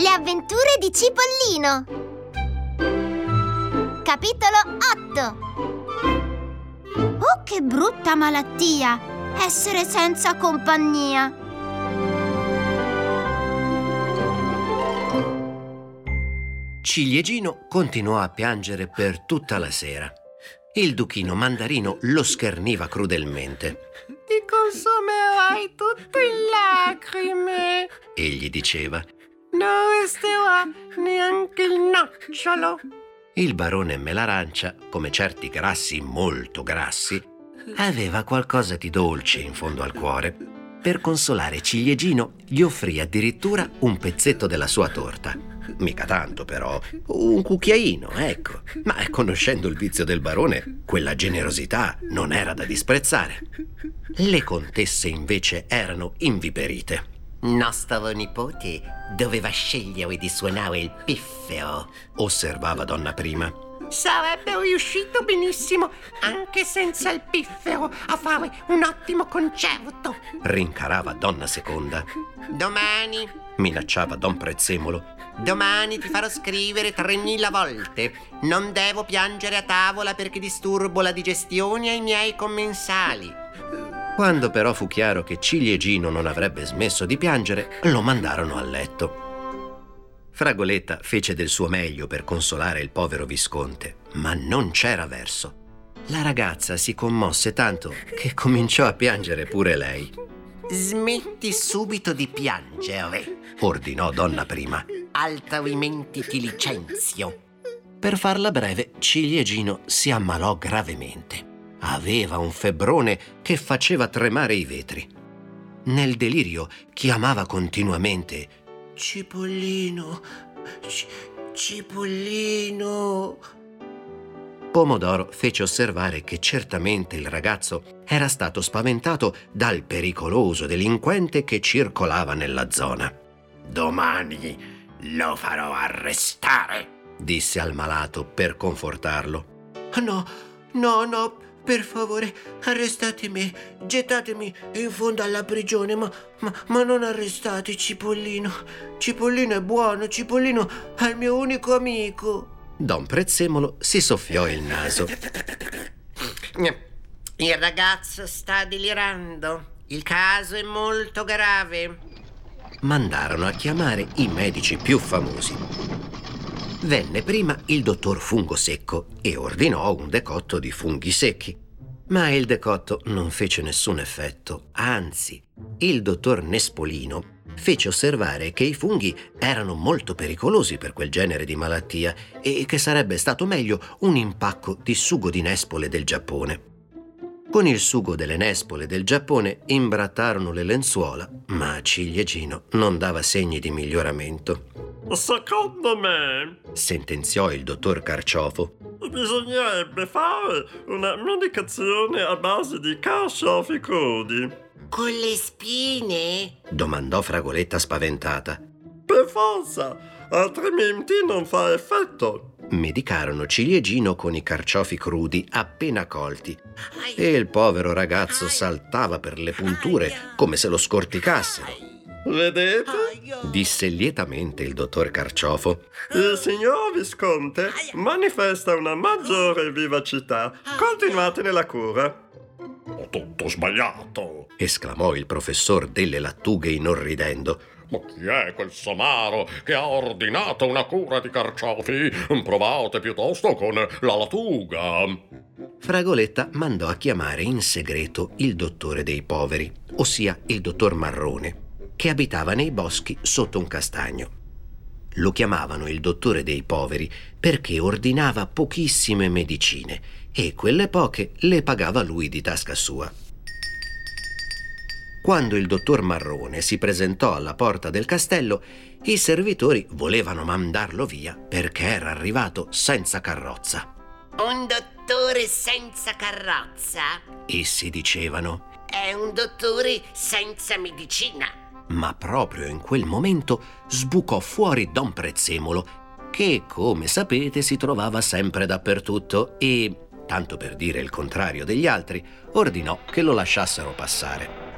Le avventure di Cipollino. Capitolo 8. Oh, che brutta malattia! Essere senza compagnia. Ciliegino continuò a piangere per tutta la sera. Il duchino mandarino lo scherniva crudelmente. Ti consumerai tutte in lacrime. Egli diceva. Non resterà neanche il nocciolo. Il barone Melarancia, come certi grassi molto grassi, aveva qualcosa di dolce in fondo al cuore. Per consolare Ciliegino gli offrì addirittura un pezzetto della sua torta. Mica tanto però, un cucchiaino, ecco. Ma conoscendo il vizio del barone, quella generosità non era da disprezzare. Le contesse invece erano inviperite. Nostro nipote doveva scegliere di suonare il piffero, osservava donna prima. Sarebbe riuscito benissimo, anche senza il piffero, a fare un ottimo concerto. Rincarava donna seconda. Domani, minacciava don Prezzemolo. Domani ti farò scrivere 3000 volte. Non devo piangere a tavola perché disturbo la digestione ai miei commensali. Quando però fu chiaro che Ciliegino non avrebbe smesso di piangere, lo mandarono a letto. Fragoletta fece del suo meglio per consolare il povero Visconte, ma non c'era verso. La ragazza si commosse tanto che cominciò a piangere pure lei. Smetti subito di piangere, ordinò donna prima. Altrimenti ti licenzio. Per farla breve, Ciliegino si ammalò gravemente. Aveva un febbrone che faceva tremare i vetri. Nel delirio chiamava continuamente Cipollino, C- Cipollino. Pomodoro fece osservare che certamente il ragazzo era stato spaventato dal pericoloso delinquente che circolava nella zona. Domani lo farò arrestare, disse al malato per confortarlo. No, no, no, per favore, arrestatemi, gettatemi in fondo alla prigione, ma, ma, ma, non arrestate Cipollino. Cipollino è buono, Cipollino è il mio unico amico. Don Prezzemolo si soffiò il naso. Il ragazzo sta delirando. Il caso è molto grave. Mandarono a chiamare i medici più famosi. Venne prima il dottor Fungo Secco e ordinò un decotto di funghi secchi. Ma il decotto non fece nessun effetto, anzi, il dottor Nespolino fece osservare che i funghi erano molto pericolosi per quel genere di malattia e che sarebbe stato meglio un impacco di sugo di nespole del Giappone. Con il sugo delle nespole del Giappone imbrattarono le lenzuola, ma Ciliegino non dava segni di miglioramento. Secondo me, sentenziò il dottor Carciofo, bisognerebbe fare una medicazione a base di carciofi crudi. Con le spine? domandò Fragoletta spaventata. Per forza, altrimenti non fa effetto. Medicarono Ciliegino con i carciofi crudi appena colti e il povero ragazzo saltava per le punture come se lo scorticassero. Vedete? disse lietamente il dottor Carciofo. Il signor Visconte manifesta una maggiore vivacità. Continuate nella cura. Ho tutto sbagliato, esclamò il professor delle lattughe inorridendo. Ma chi è quel somaro che ha ordinato una cura di carciofi? Provate piuttosto con la lattuga. Fragoletta mandò a chiamare in segreto il dottore dei poveri, ossia il dottor Marrone, che abitava nei boschi sotto un castagno. Lo chiamavano il dottore dei poveri perché ordinava pochissime medicine e quelle poche le pagava lui di tasca sua. Quando il dottor Marrone si presentò alla porta del castello, i servitori volevano mandarlo via perché era arrivato senza carrozza. Un dottore senza carrozza? Essi dicevano. È un dottore senza medicina. Ma proprio in quel momento sbucò fuori Don Prezzemolo, che, come sapete, si trovava sempre dappertutto e, tanto per dire il contrario degli altri, ordinò che lo lasciassero passare.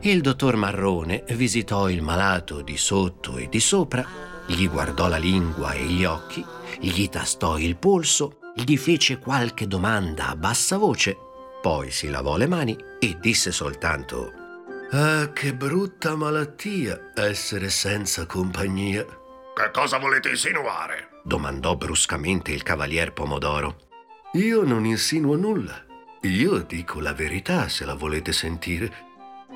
Il dottor Marrone visitò il malato di sotto e di sopra, gli guardò la lingua e gli occhi, gli tastò il polso, gli fece qualche domanda a bassa voce, poi si lavò le mani e disse soltanto Ah, che brutta malattia essere senza compagnia. Che cosa volete insinuare? domandò bruscamente il cavalier Pomodoro. Io non insinuo nulla. Io dico la verità se la volete sentire.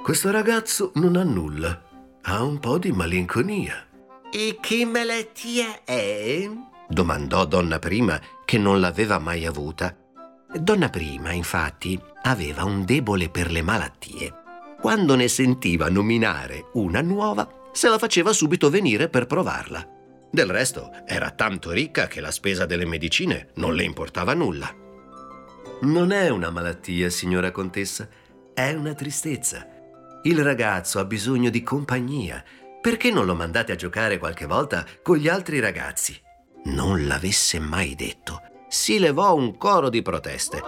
Questo ragazzo non ha nulla. Ha un po' di malinconia. E che malattia è? domandò Donna Prima, che non l'aveva mai avuta. Donna Prima, infatti, aveva un debole per le malattie. Quando ne sentiva nominare una nuova, se la faceva subito venire per provarla. Del resto, era tanto ricca che la spesa delle medicine non le importava nulla. Non è una malattia, signora contessa, è una tristezza. Il ragazzo ha bisogno di compagnia. Perché non lo mandate a giocare qualche volta con gli altri ragazzi? Non l'avesse mai detto. Si levò un coro di proteste.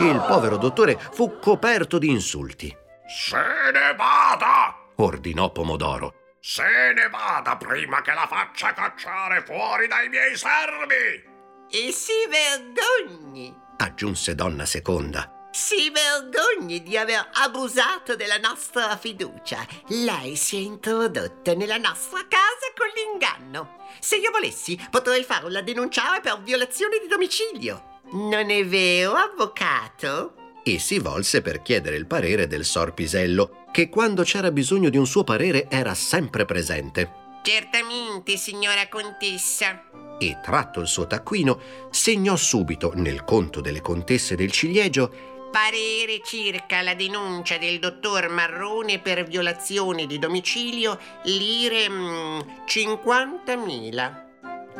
Il povero dottore fu coperto di insulti. Se ne vada! ordinò Pomodoro. Se ne vada prima che la faccia cacciare fuori dai miei servi! E si vergogni! aggiunse Donna Seconda. Si vergogni di aver abusato della nostra fiducia. Lei si è introdotta nella nostra casa con l'inganno. Se io volessi, potrei farla denunciare per violazione di domicilio. Non è vero, avvocato? E si volse per chiedere il parere del Sorpisello, che quando c'era bisogno di un suo parere era sempre presente. Certamente, signora contessa. E tratto il suo taccuino, segnò subito nel conto delle contesse del ciliegio Parere circa la denuncia del dottor Marrone per violazione di domicilio, lire mm, 50.000.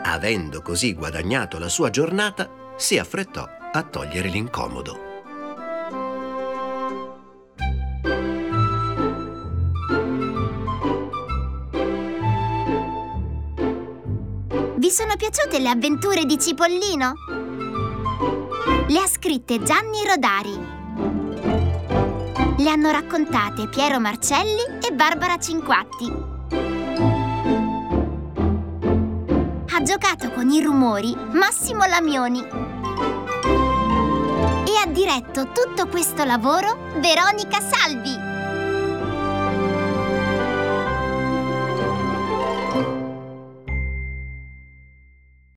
Avendo così guadagnato la sua giornata, si affrettò a togliere l'incomodo. Vi sono piaciute le avventure di Cipollino? Le ha scritte Gianni Rodari. Le hanno raccontate Piero Marcelli e Barbara Cinquatti. Ha giocato con i rumori Massimo Lamioni. E ha diretto tutto questo lavoro Veronica Salvi.